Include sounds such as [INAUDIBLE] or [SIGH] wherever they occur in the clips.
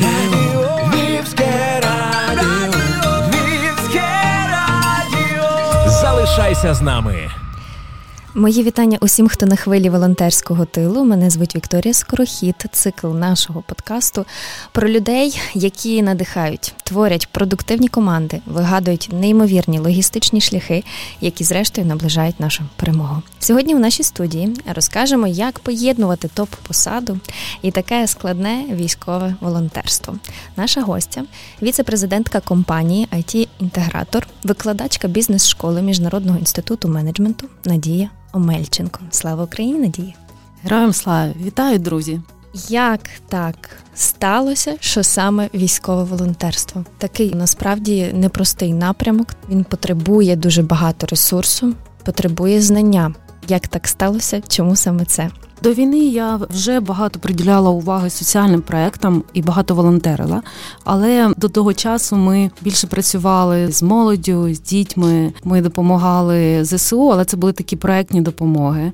радіо, радіо, Львівське радіо. Залишайся з нами. Мої вітання усім, хто на хвилі волонтерського тилу. Мене звуть Вікторія Скорохід. Цикл нашого подкасту про людей, які надихають, творять продуктивні команди, вигадують неймовірні логістичні шляхи, які зрештою наближають нашу перемогу. Сьогодні в нашій студії розкажемо, як поєднувати топ-посаду і таке складне військове волонтерство. Наша гостя, віце-президентка компанії it інтегратор викладачка бізнес-школи Міжнародного інституту менеджменту Надія. Омельченко. Слава Україні, Надії! Героям слава! Вітаю, друзі! Як так сталося, що саме військове волонтерство? Такий насправді непростий напрямок. Він потребує дуже багато ресурсу, потребує знання. Як так сталося? Чому саме це? До війни я вже багато приділяла уваги соціальним проектам і багато волонтерила. Але до того часу ми більше працювали з молоддю, з дітьми. Ми допомагали ЗСУ, але це були такі проектні допомоги.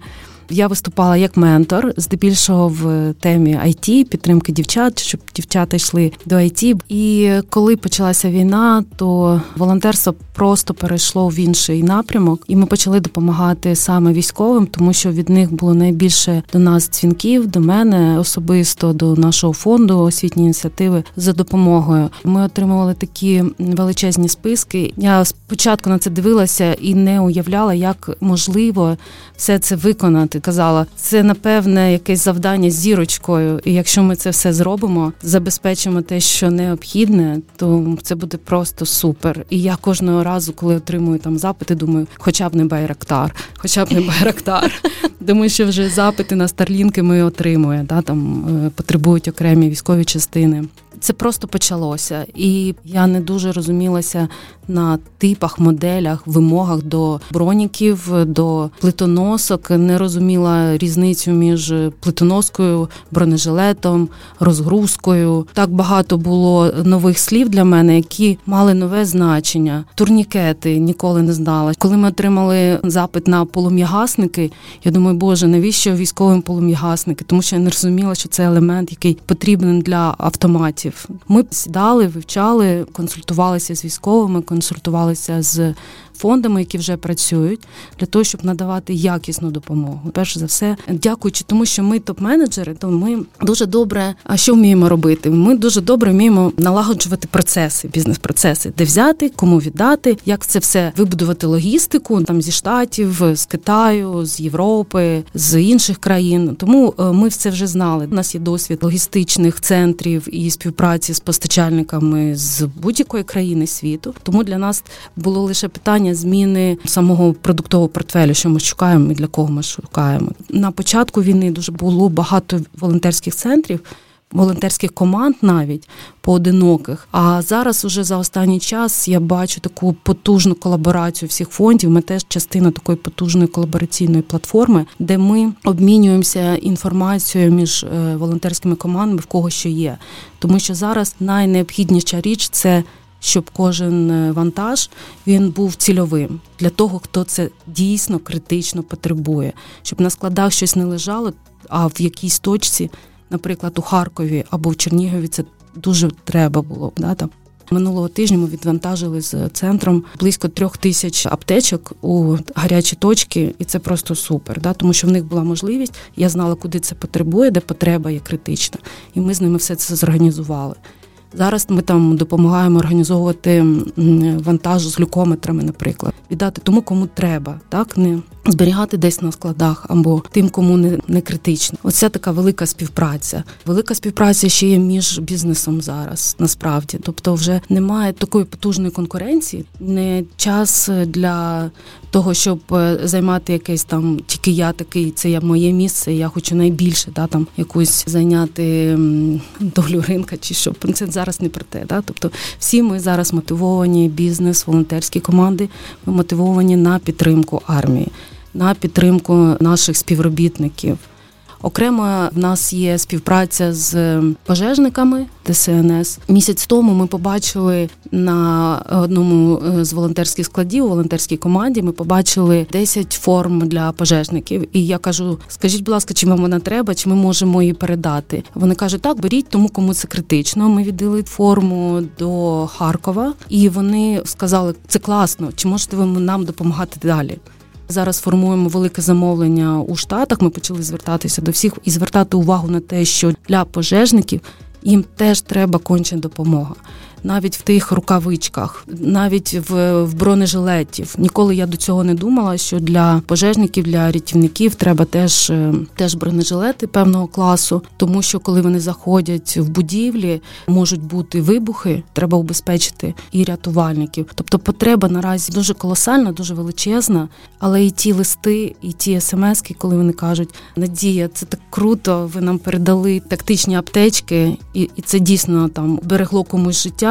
Я виступала як ментор, здебільшого в темі IT, підтримки дівчат, щоб дівчата йшли до IT. І коли почалася війна, то волонтерство просто перейшло в інший напрямок, і ми почали допомагати саме військовим, тому що від них було найбільше до нас дзвінків, до мене особисто, до нашого фонду освітні ініціативи за допомогою. Ми отримували такі величезні списки. Я спочатку на це дивилася і не уявляла, як можливо все це виконати ти казала, це напевне якесь завдання з зірочкою. І якщо ми це все зробимо, забезпечимо те, що необхідне, то це буде просто супер. І я кожного разу, коли отримую там запити, думаю, хоча б не байрактар, хоча б не байрактар. [LAUGHS] Тому що вже запити на старлінки ми отримуємо, да, там е, потребують окремі військові частини. Це просто почалося, і я не дуже розумілася на типах, моделях, вимогах до броніків, до плитоносок. Не розуміла різницю між плитоноскою, бронежилетом, розгрузкою. Так багато було нових слів для мене, які мали нове значення. Турнікети ніколи не знала. Коли ми отримали запит на полум'ягасники, я думаю, боже, навіщо військовим полум'ягасники? Тому що я не розуміла, що це елемент, який потрібен для автоматів. Ми сідали, вивчали, консультувалися з військовими консультувалися з фондами, які вже працюють, для того, щоб надавати якісну допомогу. Перш за все, дякуючи тому, що ми топ-менеджери, то ми дуже добре. А що вміємо робити? Ми дуже добре вміємо налагоджувати процеси, бізнес-процеси, де взяти, кому віддати, як це все вибудувати логістику там зі штатів, з Китаю, з Європи, з інших країн. Тому е, ми все вже знали. У нас є досвід логістичних центрів і співпраці з постачальниками з будь-якої країни світу. Тому для нас було лише питання питання зміни самого продуктового портфелю, що ми шукаємо і для кого ми шукаємо. На початку війни дуже було багато волонтерських центрів. Волонтерських команд навіть поодиноких. А зараз, уже за останній час, я бачу таку потужну колаборацію всіх фондів. Ми теж частина такої потужної колабораційної платформи, де ми обмінюємося інформацією між е, волонтерськими командами, в кого що є. Тому що зараз найнеобхідніша річ це щоб кожен е, вантаж він був цільовим для того, хто це дійсно критично потребує, щоб на складах щось не лежало, а в якійсь точці, наприклад, у Харкові або в Чернігові, це дуже треба було б да. Минулого тижня ми відвантажили з центром близько трьох тисяч аптечок у гарячі точки, і це просто супер. Да? Тому що в них була можливість. Я знала, куди це потребує, де потреба є критична, і ми з ними все це зорганізували. Зараз ми там допомагаємо організовувати вантаж з глюкометрами, наприклад, віддати тому, кому треба, так не зберігати десь на складах або тим, кому не не критично. Оце така велика співпраця. Велика співпраця ще є між бізнесом зараз, насправді. Тобто, вже немає такої потужної конкуренції, не час для того, щоб е, займати якесь там тільки я такий, це я моє місце. Я хочу найбільше да там якусь зайняти долю ринка, чи що це зараз не про те. Да? Тобто, всі ми зараз мотивовані, бізнес, волонтерські команди, ми мотивовані на підтримку армії на підтримку наших співробітників. Окремо в нас є співпраця з пожежниками ДСНС. Місяць тому ми побачили на одному е, з волонтерських складів у волонтерській команді. Ми побачили 10 форм для пожежників. І я кажу: скажіть, будь ласка, чи вам вона треба, чи ми можемо її передати? Вони кажуть, так беріть, тому кому це критично. Ми віддали форму до Харкова, і вони сказали, це класно, чи можете ви нам допомагати далі? Зараз формуємо велике замовлення у штатах. Ми почали звертатися до всіх і звертати увагу на те, що для пожежників їм теж треба конче допомога навіть в тих рукавичках, навіть в в бронежилетів. Ніколи я до цього не думала, що для пожежників, для рятівників треба теж е, теж бронежилети певного класу, тому що коли вони заходять в будівлі, можуть бути вибухи, треба убезпечити і рятувальників. Тобто потреба наразі дуже колосальна, дуже величезна, але і ті листи, і ті смски, коли вони кажуть, Надія, це так круто. Ви нам передали тактичні аптечки, і, і це дійсно там берегло комусь життя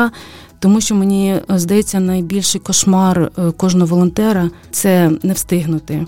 тому що мені е, здається, найбільший кошмар е, кожного волонтера це не встигнути.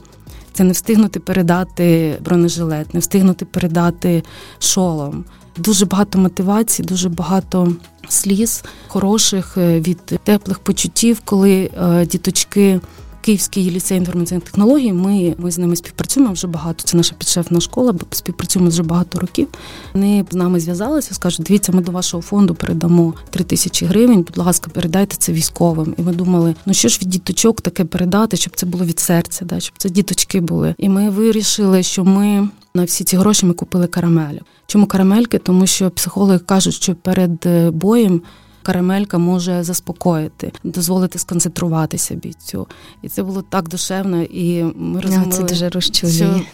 Це не встигнути передати бронежилет, не встигнути передати шолом. Дуже багато мотивацій, дуже багато сліз хороших е, від теплих почуттів, коли діточки. Київський ліцей інформаційних технологій. Ми ми з ними співпрацюємо вже багато. Це наша підшефна школа, співпрацюємо вже багато років. Вони з нами зв'язалися, скажуть, дивіться, ми до вашого фонду передамо 3 тисячі гривень. Будь ласка, передайте це військовим. І ми думали, ну що ж від діточок таке передати, щоб це було від серця, да, щоб це діточки були. І ми вирішили, що ми на всі ці гроші ми купили карамелю. Чому карамельки? Тому що психологи кажуть, що перед е, боєм карамелька може заспокоїти, дозволити сконцентруватися бійцю. І це було так душевно, і ми розуміли, це дуже що,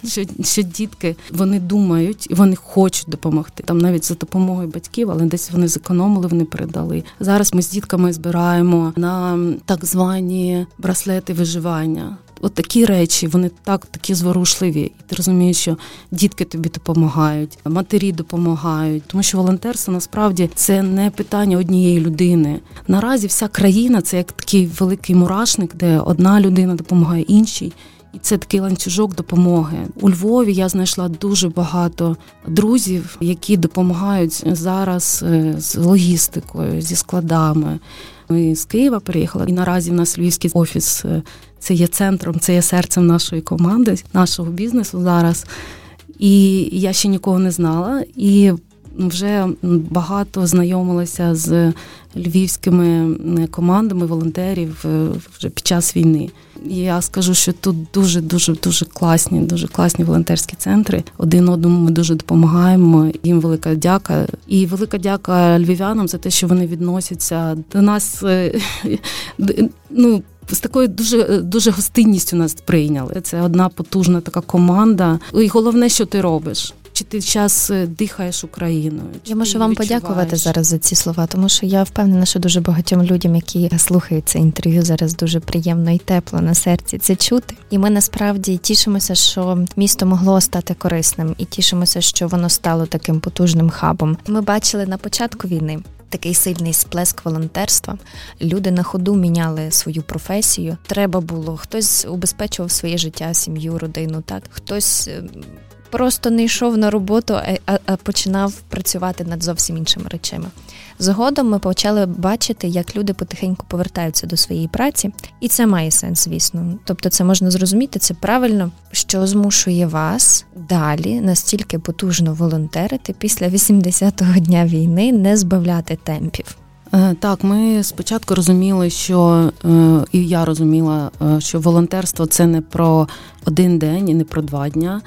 що, що дітки вони думають і вони хочуть допомогти. Там навіть за допомогою батьків, але десь вони зекономили, вони передали. Зараз ми з дітками збираємо на так звані браслети виживання от такі речі, вони так такі зворушливі. І ти розумієш, що дітки тобі допомагають, матері допомагають, тому що волонтерство насправді це не питання однієї людини. Наразі вся країна це як такий великий мурашник, де одна людина допомагає іншій. І це такий ланцюжок допомоги. У Львові я знайшла дуже багато друзів, які допомагають зараз е, з логістикою, зі складами. Ми з Києва приїхали, і наразі в нас львівський офіс е, це є центром, це є серцем нашої команди, нашого бізнесу зараз. І я ще нікого не знала. І вже багато знайомилася з львівськими командами волонтерів е, вже під час війни. Я скажу, що тут дуже дуже дуже класні, дуже класні волонтерські центри. Один одному ми дуже допомагаємо. Їм велика дяка. І велика дяка львів'янам за те, що вони відносяться до нас. Е, [LAUGHS] ну з такою дуже дуже гостинністю нас прийняли. Це одна потужна така команда. І головне, що ти робиш. Чи ти час е, дихаєш Україною? Я можу вам подякувати зараз за ці слова, тому що я впевнена, що дуже багатьом людям, які слухають це інтерв'ю, зараз дуже приємно і тепло на серці це чути. І ми насправді тішимося, що місто могло стати корисним, і тішимося, що воно стало таким потужним хабом. Ми бачили на початку війни такий сильний сплеск волонтерства. Люди на ходу міняли свою професію. Треба було хтось убезпечував своє життя, сім'ю, родину. Так хтось. Просто не йшов на роботу, а, а починав працювати над зовсім іншими речами. Згодом ми почали бачити, як люди потихеньку повертаються до своєї праці, і це має сенс, звісно. Тобто, це можна зрозуміти, це правильно, що змушує вас далі настільки потужно волонтерити після 80-го дня війни, не збавляти темпів. Е, так, ми спочатку розуміли, що е, і я розуміла, е, що волонтерство це не про один день і не про два дня.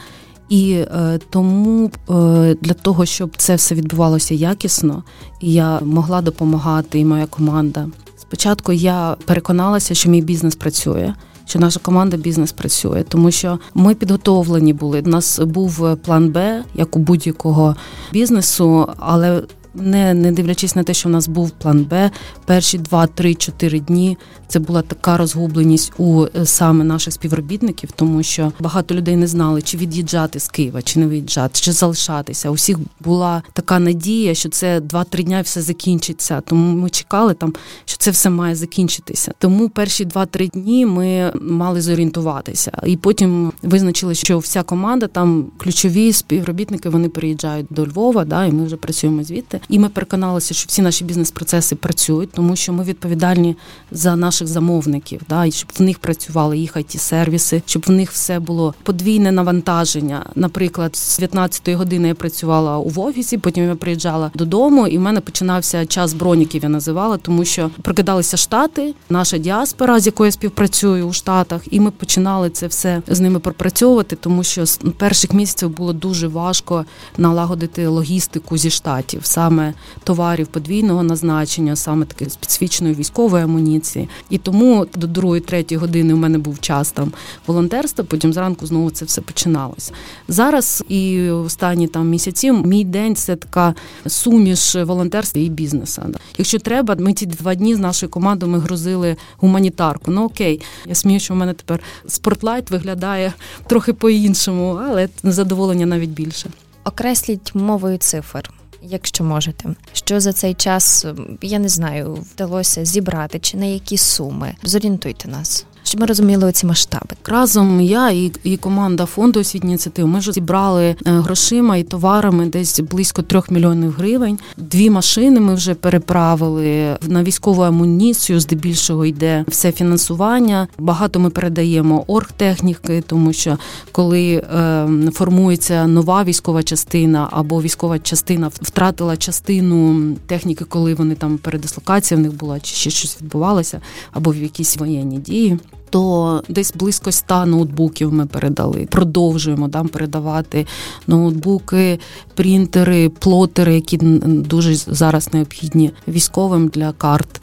І е, тому е, для того, щоб це все відбувалося якісно, я могла допомагати, і моя команда. Спочатку я переконалася, що мій бізнес працює. Що наша команда бізнес працює, тому що ми підготовлені були. У нас був план Б, як у будь-якого бізнесу, але не не дивлячись на те, що в нас був план Б, перші 2-3-4 дні це була така розгубленість у е, саме наших співробітників, тому що багато людей не знали, чи від'їжджати з Києва, чи не від'їжджати, чи залишатися. У всіх була така надія, що це 2-3 дня все закінчиться. Тому ми чекали там, що це все має закінчитися. Тому перші 2-3 дні ми мали зорієнтуватися, і потім визначили, що вся команда там ключові співробітники вони переїжджають до Львова, да, і ми вже працюємо звідти. І ми переконалися, що всі наші бізнес-процеси працюють, тому що ми відповідальні за наших замовників, да, і щоб в них працювали їх it сервіси, щоб в них все було подвійне навантаження. Наприклад, з 19-ї години я працювала у офісі, потім я приїжджала додому, і в мене починався час броніків. Я називала, тому що прокидалися штати, наша діаспора, з якою я співпрацюю у штатах, і ми починали це все з ними пропрацьовувати, тому що з перших місяців було дуже важко налагодити логістику зі штатів, саме товарів подвійного назначення, саме таке специфічної військової амуніції. І тому до другої, третьої години у мене був час там волонтерства. Потім зранку знову це все починалося. Зараз і останні там місяці мій день це така суміш волонтерства і бізнесу. Якщо треба, ми ці два дні з нашою командою ми грузили гуманітарку. Ну окей, я смію, що в мене тепер спортлайт виглядає трохи по-іншому, але задоволення навіть більше. Окресліть мовою цифр. Якщо можете, що за цей час я не знаю, вдалося зібрати чи на які суми? Зорієнтуйте нас щоб ми розуміли ці масштаби. Разом я і і команда фонду освітні ініціативи ми ж зібрали е, грошима і товарами десь близько трьох мільйонів гривень. Дві машини ми вже переправили на військову амуніцію. Здебільшого йде все фінансування. Багато ми передаємо оргтехніки, тому що коли е, формується нова військова частина або військова частина втратила частину техніки, коли вони там передислокація в них була, чи ще щось відбувалося, або в якісь воєнні дії то десь близько ста ноутбуків ми передали. Продовжуємо там передавати ноутбуки, принтери, плотери, які дуже зараз необхідні військовим для карт.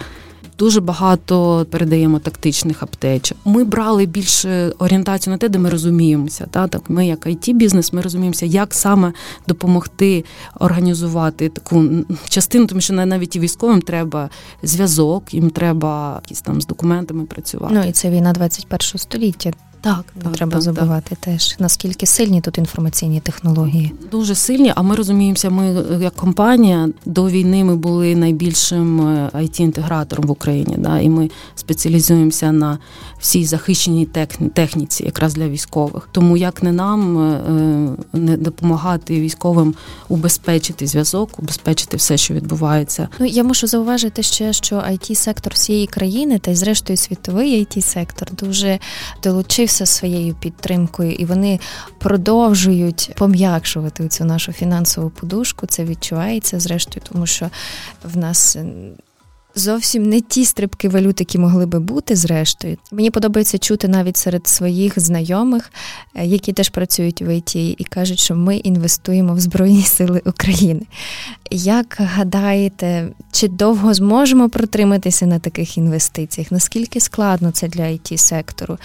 Дуже багато передаємо тактичних аптечок. Ми брали більше орієнтацію на те, де ми розуміємося. Та так ми, як it бізнес, ми розуміємося, як саме допомогти організувати таку частину, тому що навіть і військовим треба зв'язок, їм треба якісь там з документами працювати. Ну і це війна 21 століття. Так, не так, треба так, забувати так. теж наскільки сильні тут інформаційні технології. Дуже сильні. А ми розуміємося. Ми як компанія до війни ми були найбільшим it е, інтегратором в Україні. Да, і ми спеціалізуємося на всій захищеній техніці, якраз для військових. Тому як не нам е, е, не допомагати військовим убезпечити зв'язок, убезпечити все, що відбувається. Ну я мушу зауважити ще, що it сектор всієї країни, та й зрештою світовий it сектор дуже долучився поділився своєю підтримкою, і вони продовжують пом'якшувати цю нашу фінансову подушку. Це відчувається зрештою, тому що в нас зовсім не ті стрибки валют, які могли би бути, зрештою. Мені подобається чути навіть серед своїх знайомих, е, які теж працюють в ІТ, і кажуть, що ми інвестуємо в Збройні Сили України. Як гадаєте, чи довго зможемо протриматися на таких інвестиціях? Наскільки складно це для it сектору?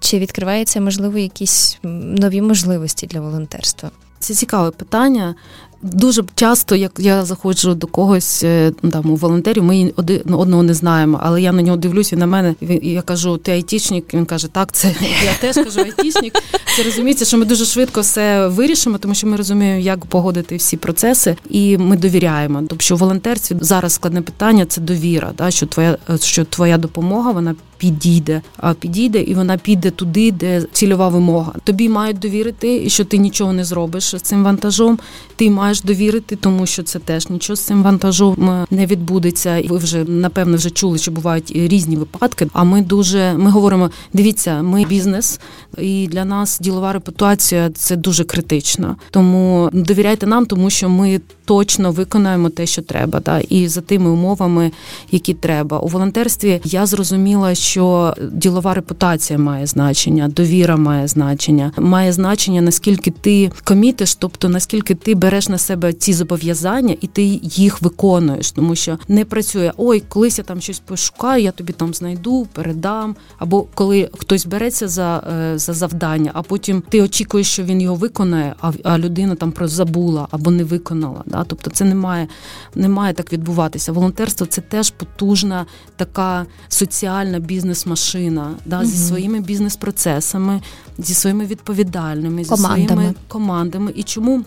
Чи відкриваються можливо якісь нові можливості для волонтерства? Це цікаве питання. Дуже часто, як я заходжу до когось е, там у волонтерів, ми один ну, одного не знаємо, але я на нього дивлюся на мене. і я кажу, ти айтішник. Він каже, так, це [LAUGHS] я теж кажу айтішник. Це розуміється, що ми дуже швидко все вирішимо, тому що ми розуміємо, як погодити всі процеси, і ми довіряємо. Тобто, що волонтерстві зараз складне питання це довіра. Да, що твоя що твоя допомога вона підійде, а підійде і вона піде туди, де цільова вимога. Тобі мають довірити, що ти нічого не зробиш з цим вантажом. Ти маєш довірити, тому що це теж нічого з цим вантажом не відбудеться. Ви вже напевно вже чули, що бувають різні випадки. А ми дуже ми говоримо: дивіться, ми бізнес, і для нас ділова репутація це дуже критично. Тому довіряйте нам, тому що ми точно виконаємо те, що треба, да, і за тими умовами, які треба. У волонтерстві я зрозуміла, що ділова репутація має значення, довіра має значення, має значення наскільки ти комітиш, тобто наскільки ти береш на себе ці зобов'язання і ти їх виконуєш, тому що не працює ой, колись я там щось пошукаю, я тобі там знайду, передам. Або коли хтось береться за е, за завдання, а потім ти очікуєш, що він його виконає, а а людина там про забула або не виконала. Да? Да? Тобто це не має, не має так відбуватися. Волонтерство це теж потужна така соціальна бізнес-машина да? угу. зі своїми бізнес-процесами, зі своїми відповідальними, зі своїми командами. І чому?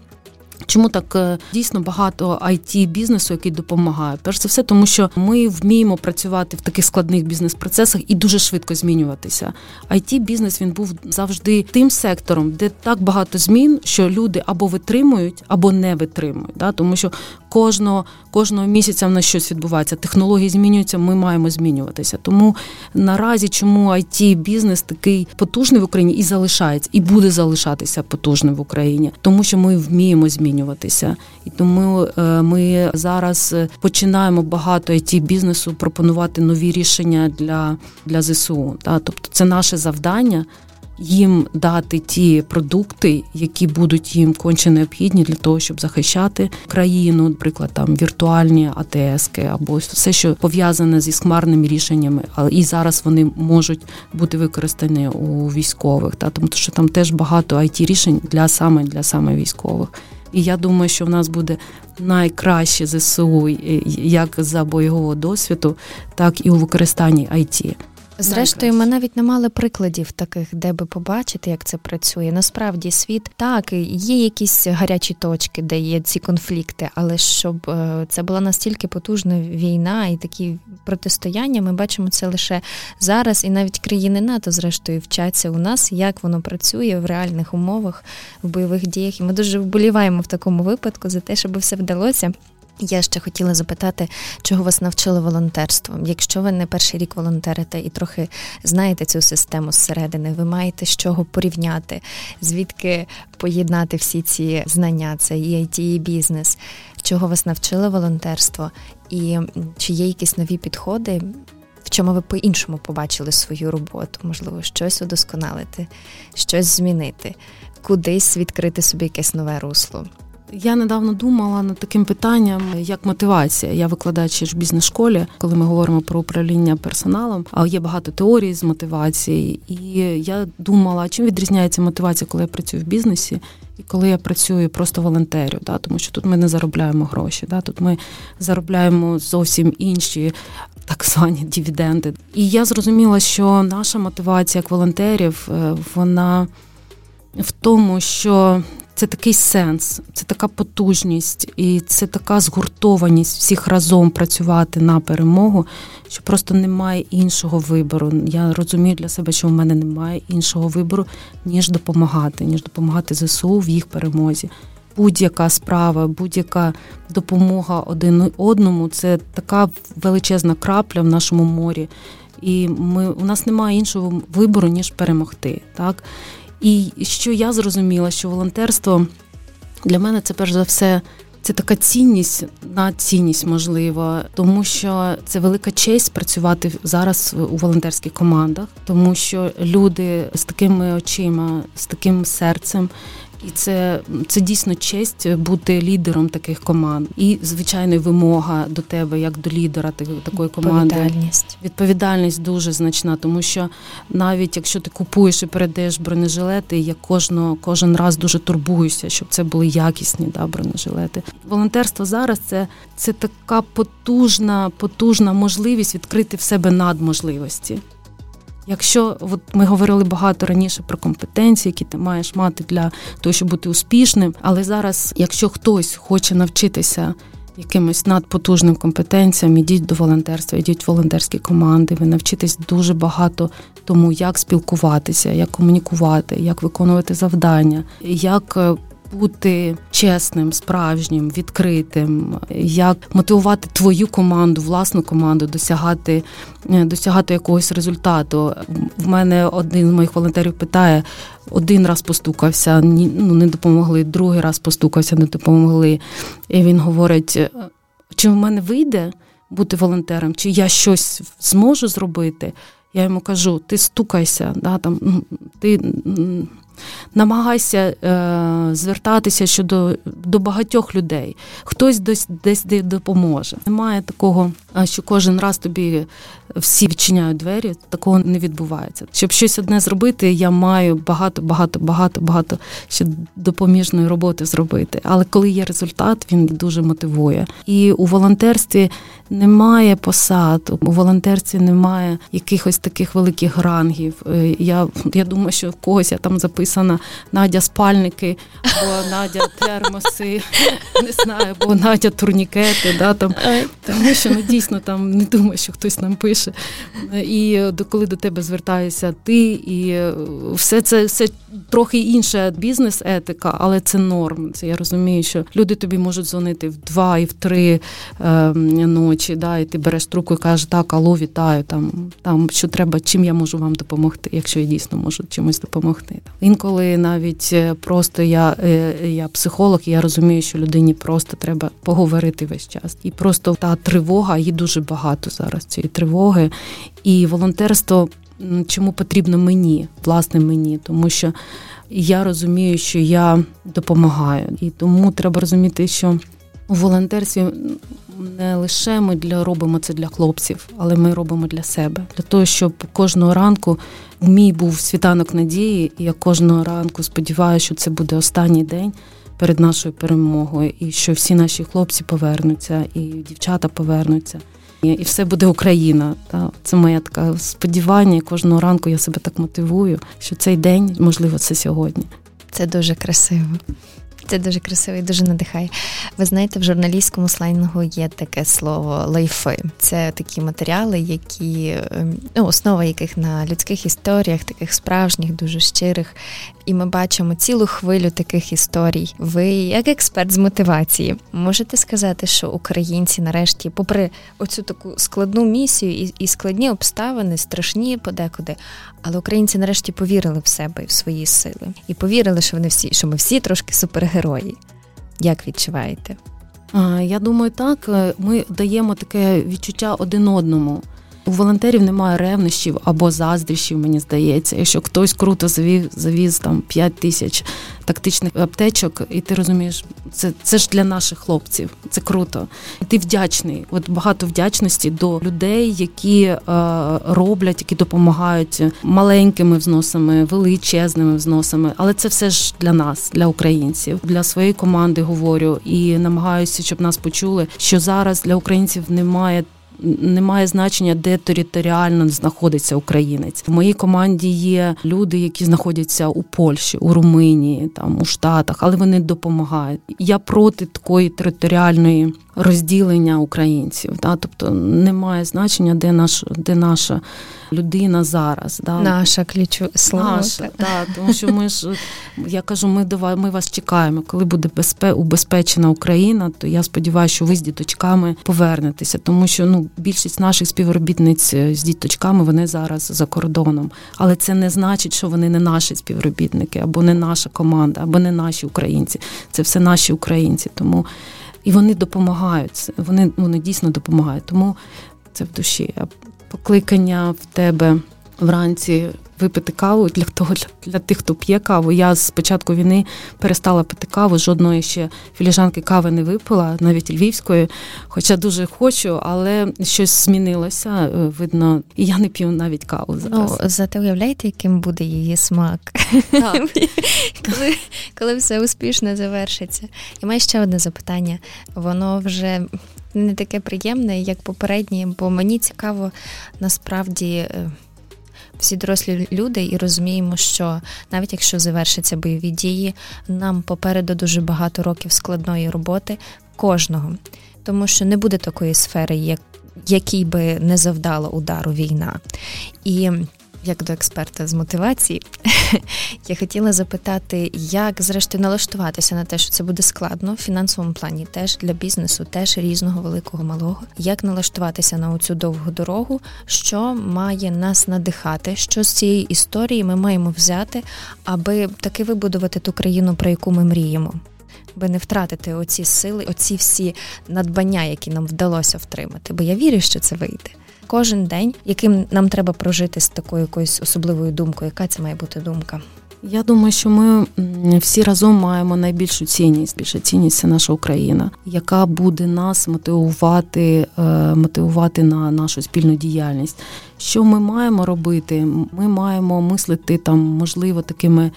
Чому так е, дійсно багато it бізнесу, який допомагає? Перш за все, тому що ми вміємо працювати в таких складних бізнес-процесах і дуже швидко змінюватися. it бізнес він був завжди тим сектором, де так багато змін, що люди або витримують, або не витримують. Да? Тому що кожного кожного місяця в нас щось відбувається. Технології змінюються, ми маємо змінюватися. Тому наразі, чому it бізнес такий потужний в Україні і залишається, і буде залишатися потужним в Україні, тому що ми вміємо змінюватися, і тому е, ми зараз починаємо багато it бізнесу пропонувати нові рішення для, для ЗСУ. Тобто, це наше завдання їм дати ті продукти, які будуть їм конче необхідні для того, щоб захищати країну, наприклад, там віртуальні АТСки або все, що пов'язане зі хмарними рішеннями, але і зараз вони можуть бути використані у військових, та тому що там теж багато it рішень для саме для саме військових. І я думаю, що в нас буде найкраще ЗСУ як за бойового досвіду, так і у використанні IT. Зрештою, ми навіть не мали прикладів таких, де би побачити, як це працює. Насправді світ так є якісь гарячі точки, де є ці конфлікти, але щоб е, це була настільки потужна війна і такі протистояння, ми бачимо це лише зараз, і навіть країни НАТО, зрештою, вчаться у нас, як воно працює в реальних умовах, в бойових діях. І ми дуже вболіваємо в такому випадку за те, щоб все вдалося. Я ще хотіла запитати, чого вас навчили волонтерство. Якщо ви не перший рік волонтерите і трохи знаєте цю систему зсередини, ви маєте з чого порівняти, звідки поєднати всі ці знання, це і IT, і бізнес, чого вас навчили волонтерство, і чи є якісь нові підходи, в чому ви по-іншому побачили свою роботу? Можливо, щось удосконалити, щось змінити, кудись відкрити собі якесь нове русло. Я недавно думала над таким питанням, як мотивація. Я викладач в бізнес-школі, коли ми говоримо про управління персоналом. А є багато теорій з мотивації, і я думала, чим відрізняється мотивація, коли я працюю в бізнесі, і коли я працюю просто волонтерю. Да? Тому що тут ми не заробляємо гроші. Да? Тут ми заробляємо зовсім інші. Так звані дивіденди. І я зрозуміла, що наша мотивація як волонтерів, е, вона в тому, що це такий сенс, це така потужність і це така згуртованість всіх разом працювати на перемогу, що просто немає іншого вибору. Я розумію для себе, що в мене немає іншого вибору, ніж допомагати, ніж допомагати ЗСУ в їх перемозі. Будь-яка справа, будь-яка допомога один одному це така величезна крапля в нашому морі. І ми у нас немає іншого вибору, ніж перемогти. Так? І що я зрозуміла, що волонтерство для мене це перш за все. Це така цінність, на цінність можливо, тому що це велика честь працювати зараз у волонтерських командах, тому що люди з такими очима, з таким серцем, і це це дійсно честь бути лідером таких команд. І звичайно, вимога до тебе, як до лідера такої команди. Відповідальність Відповідальність дуже значна, тому що навіть якщо ти купуєш і передаєш бронежилети, я кожного кожен раз дуже турбуюся, щоб це були якісні да, бронежилети. Волонтерство зараз це це така потужна, потужна можливість відкрити в себе надможливості. Якщо от ми говорили багато раніше про компетенції, які ти маєш мати для того, щоб бути успішним, але зараз, якщо хтось хоче навчитися якимось надпотужним компетенціям, ідіть до волонтерства, ідіть в волонтерські команди, ви навчитесь дуже багато тому, як спілкуватися, як комунікувати, як виконувати завдання, як е, бути чесним, справжнім, відкритим, як мотивувати твою команду, власну команду, досягати е, досягати якогось результату. В мене один з моїх волонтерів питає: один раз постукався, ну не допомогли, другий раз постукався, не допомогли. І він говорить: «Е, чи в мене вийде бути волонтером, чи я щось зможу зробити? Я йому кажу: ти стукайся, да, там, ти Намагайся е, звертатися щодо до багатьох людей. Хтось десь десь допоможе. Немає такого, що кожен раз тобі всі відчиняють двері. Такого не відбувається. Щоб щось одне зробити, я маю багато, багато, багато, багато ще допоміжної роботи зробити. Але коли є результат, він дуже мотивує. І у волонтерстві немає посад, у волонтерстві немає якихось таких великих рангів. Е, я я думаю, що в когось я там записана Надя спальники, або [LAUGHS] Надя термоси, не знаю, або Надя турнікети. Да, там, Тому що ну, дійсно там не думаю, що хтось нам пише. І коли до тебе звертаєшся ти, і все це все трохи інша бізнес-етика, але це норм. Це я розумію, що люди тобі можуть дзвонити в два і в три е, ночі, да, і ти береш трубку і кажеш, так, алло, вітаю, там, там що треба, чим я можу вам допомогти, якщо я дійсно можу чимось допомогти. Інколи навіть е, просто я е, я психолог, і я розумію, що людині просто треба поговорити весь час. І просто та тривога, її дуже багато зараз цієї тривоги. І волонтерство чому потрібно мені, власне, мені, тому що я розумію, що я допомагаю, і тому треба розуміти, що у волонтерстві не лише ми для робимо це для хлопців, але ми робимо для себе, для того, щоб кожного ранку мій був світанок надії, і я кожного ранку сподіваюся, що це буде останній день. Перед нашою перемогою, і що всі наші хлопці повернуться, і дівчата повернуться і все буде Україна. Та це моє таке сподівання. Кожного ранку я себе так мотивую, що цей день можливо це сьогодні. Це дуже красиво. Це дуже красиво і дуже надихає. Ви знаєте, в журналістському слайнгу є таке слово лайфи. Це такі матеріали, які ем, ну, основа яких на людських історіях, таких справжніх, дуже щирих. І ми бачимо цілу хвилю таких історій. Ви, як експерт з мотивації, можете сказати, що українці, нарешті, попри оцю таку складну місію і, складні обставини, страшні подекуди, але українці нарешті повірили в себе і в свої сили, і повірили, що вони всі, що ми всі трошки супергерої. Як відчуваєте? Я думаю, так ми даємо таке відчуття один одному. У волонтерів немає ревнощів або заздріщів, мені здається. Якщо хтось круто завів, завіз там 5 тисяч тактичних аптечок, і ти розумієш, це це ж для наших хлопців, це круто. І ти вдячний. От багато вдячності до людей, які е, роблять, які допомагають маленькими взносами, величезними взносами. Але це все ж для нас, для українців, для своєї команди говорю і намагаюся, щоб нас почули, що зараз для українців немає немає значення, де територіально знаходиться українець. В моїй команді є люди, які знаходяться у Польщі, у Румунії, там у Штатах, але вони допомагають. Я проти такої територіальної розділення українців. Да? Тобто немає значення, де наш де наша людина зараз. Да? Наша ключу слово. Наша, да, тому що ми ж я кажу, ми до ми вас чекаємо. Коли буде безпе, убезпечена Україна, то я сподіваюся, що ви з діточками повернетеся, тому що ну більшість наших співробітниць е, з діточками вони зараз за кордоном. Але це не значить, що вони не наші співробітники, або не наша команда, або не наші українці. Це все наші українці. Тому і вони допомагають. Вони вони дійсно допомагають. Тому це в душі. Покликання в тебе вранці випити каву для того, для, для тих, хто п'є каву. Я з початку війни перестала пити каву, жодної ще філіжанки кави не випила, навіть львівської. Хоча дуже хочу, але щось змінилося. Е, видно, і я не п'ю навіть каву зараз. Ну, Зате уявляєте, яким буде її смак, так. [LAUGHS] коли коли все успішно завершиться. І маю ще одне запитання. Воно вже. Не таке приємне, як попереднє, бо мені цікаво насправді е, всі дорослі люди і розуміємо, що навіть якщо завершаться бойові дії, нам попереду дуже багато років складної роботи кожного, тому що не буде такої сфери, як якій би не завдала удару війна. І як до експерта з мотивації, [LAUGHS] я хотіла запитати, як зрештою налаштуватися на те, що це буде складно в фінансовому плані, теж для бізнесу, теж різного великого малого. Як налаштуватися на цю довгу дорогу, що має нас надихати, що з цієї історії ми маємо взяти, аби таки вибудувати ту країну, про яку ми мріємо. Би не втратити оці сили, оці всі надбання, які нам вдалося втримати. Бо я вірю, що це вийде кожен день, яким нам треба прожити з такою якоюсь особливою думкою. Яка це має бути думка? Я думаю, що ми всі разом маємо найбільшу цінність. Більша цінність це наша Україна, яка буде нас мотивувати, е, мотивувати на нашу спільну діяльність. Що ми маємо робити? Ми маємо мислити там, можливо, такими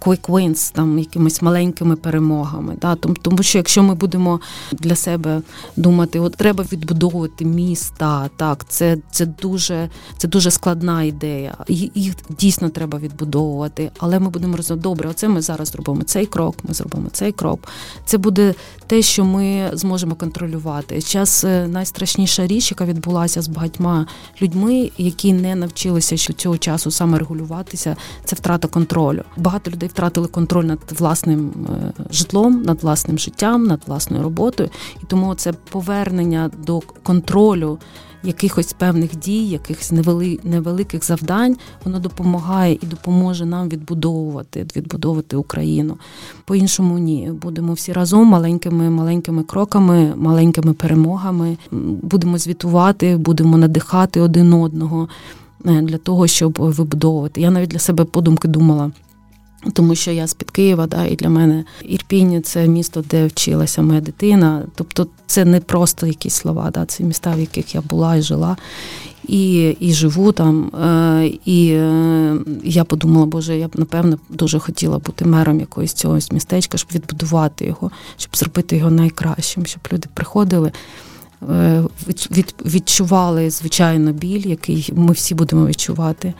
quick wins, там якимись маленькими перемогами. Да? Тому, тому що якщо ми будемо для себе думати, от треба відбудовувати міста, так це це дуже це дуже складна ідея. Їх дійсно треба відбудовувати, але ми будемо розуміти, добре, оце ми зараз зробимо цей крок, ми зробимо цей крок. Це буде те, що ми зможемо контролювати. Зараз е, найстрашніша річ, яка відбулася з багатьма людьми які не навчилися що цього часу саме регулюватися, це втрата контролю. Багато людей втратили контроль над власним е, житлом, над власним життям, над власною роботою, і тому це повернення до контролю. Якихось певних дій, якихось невели, невеликих завдань, воно допомагає і допоможе нам відбудовувати відбудовувати Україну. По-іншому ні. Будемо всі разом маленькими маленькими кроками, маленькими перемогами. Будемо звітувати, будемо надихати один одного е, для того, щоб вибудовувати. Я навіть для себе подумки думала. Тому що я з під Києва, да, і для мене Ірпінь це місто, де вчилася моя дитина. Тобто це не просто якісь слова, да, це міста, в яких я була і жила, і і живу там. Е, і е, я подумала, боже, я б напевно дуже хотіла бути мером якогось цього містечка, щоб відбудувати його, щоб зробити його найкращим, щоб люди приходили. Е, відчували звичайно біль, який ми всі будемо відчувати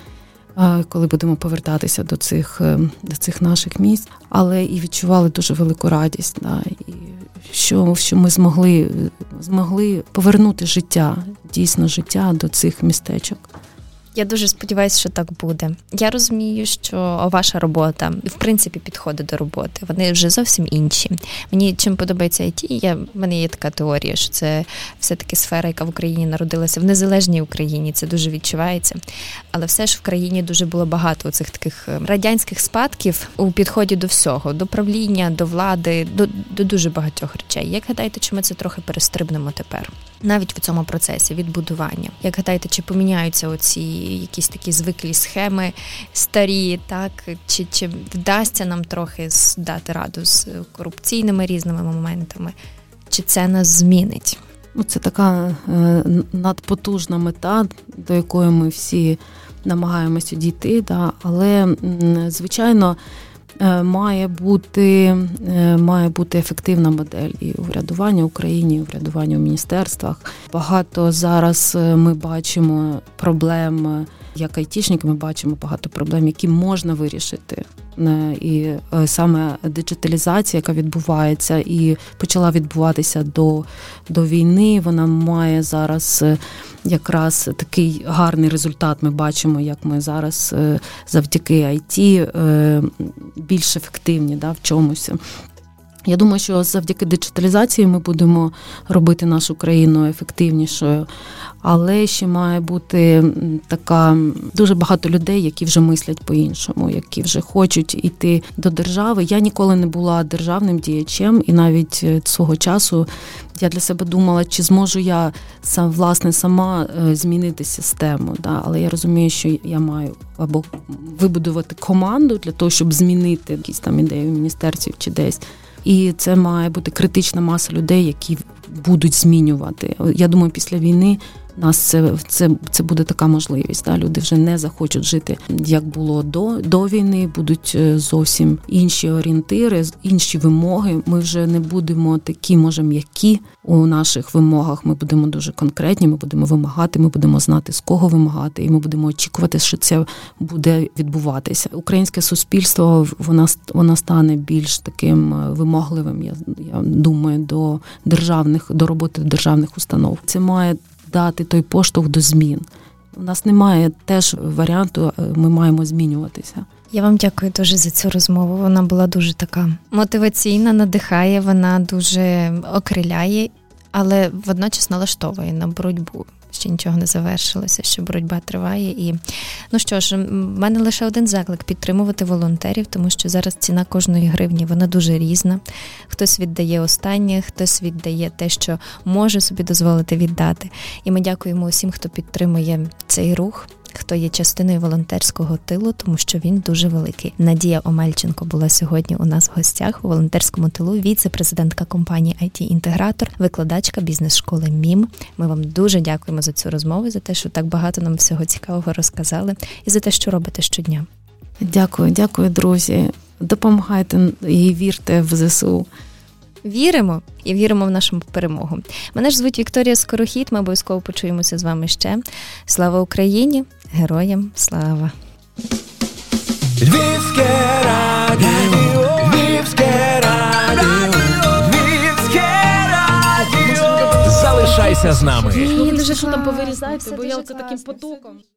коли будемо повертатися до цих е, до цих наших місць, але і відчували дуже велику радість, да, і що що ми змогли змогли повернути життя, дійсно життя до цих містечок. Я дуже сподіваюся, що так буде. Я розумію, що ваша робота і в принципі підходить до роботи. Вони вже зовсім інші. Мені чим подобається IT, я в мене є така теорія, що це все-таки сфера, яка в Україні народилася в незалежній Україні. Це дуже відчувається. Але все ж в країні дуже було багато цих таких е, радянських спадків у підході до всього, до правління, до влади, до, до дуже багатьох речей. Як гадаєте, чи ми це трохи перестрибнемо тепер? Навіть в цьому процесі відбудування. Як гадаєте, чи поміняються оці якісь такі звиклі схеми старі, так чи чи вдасться нам трохи дати раду з корупційними різними моментами, чи це нас змінить? Ну, це така е, надпотужна мета, до якої ми всі намагаємося дійти, да, але звичайно. Е, має бути е, має бути ефективна модель і урядування в Україні, і урядування в міністерствах. Багато зараз е, ми бачимо проблем, як айтішники, ми бачимо багато проблем, які можна вирішити. І саме диджиталізація, яка відбувається і почала відбуватися до, до війни, вона має зараз якраз такий гарний результат. Ми бачимо, як ми зараз е, завдяки IT е, більш ефективні да, в чомусь. Я думаю, що завдяки диджиталізації ми будемо робити нашу країну ефективнішою, але ще має бути така дуже багато людей, які вже мислять по-іншому, які вже хочуть йти до держави. Я ніколи не була державним діячем, і навіть е, свого часу я для себе думала, чи зможу я сам власне сама е, змінити систему. Да? Але я розумію, що я маю або вибудувати команду для того, щоб змінити якісь там ідеї в міністерстві чи десь. І це має бути критична маса людей, які будуть змінювати. Я думаю, після війни нас це це, це буде така можливість. Да? Люди вже не захочуть жити як було до до війни. Будуть е, зовсім інші орієнтири, інші вимоги. Ми вже не будемо такі, може, м'які у наших вимогах. Ми будемо дуже конкретні. Ми будемо вимагати. Ми будемо знати з кого вимагати, і ми будемо очікувати, що це буде відбуватися. Українське суспільство вона вона стане більш таким е, вимогливим. Я я думаю, до державних до роботи державних установ. Це має дати той поштовх до змін. У нас немає теж варіанту, е, ми маємо змінюватися. Я вам дякую дуже за цю розмову. Вона була дуже така мотиваційна, надихає, вона дуже окриляє, але водночас налаштовує на боротьбу ще нічого не завершилося, що боротьба триває. І ну що ж, в мене лише один заклик підтримувати волонтерів, тому що зараз ціна кожної гривні вона дуже різна. Хтось віддає останнє, хтось віддає те, що може собі дозволити віддати. І ми дякуємо усім, хто підтримує цей рух. Хто є частиною волонтерського тилу, тому що він дуже великий. Надія Омельченко була сьогодні у нас в гостях у волонтерському тилу. Віце-президентка компанії it інтегратор викладачка бізнес-школи МІМ. Ми вам дуже дякуємо за цю розмову, за те, що так багато нам всього цікавого розказали, і за те, що робите щодня. Дякую, дякую, друзі. Допомагайте і вірте в ЗСУ. Віримо і віримо в нашу перемогу. Мене ж звуть Вікторія Скорохід. Ми обов'язково почуємося з вами ще. Слава Україні! Героям слава! Львівське радіо, Львівське радіо, Львівське радіо. Залишайся з нами. Мені дуже що там повирізайте, бо я оце таким потоком.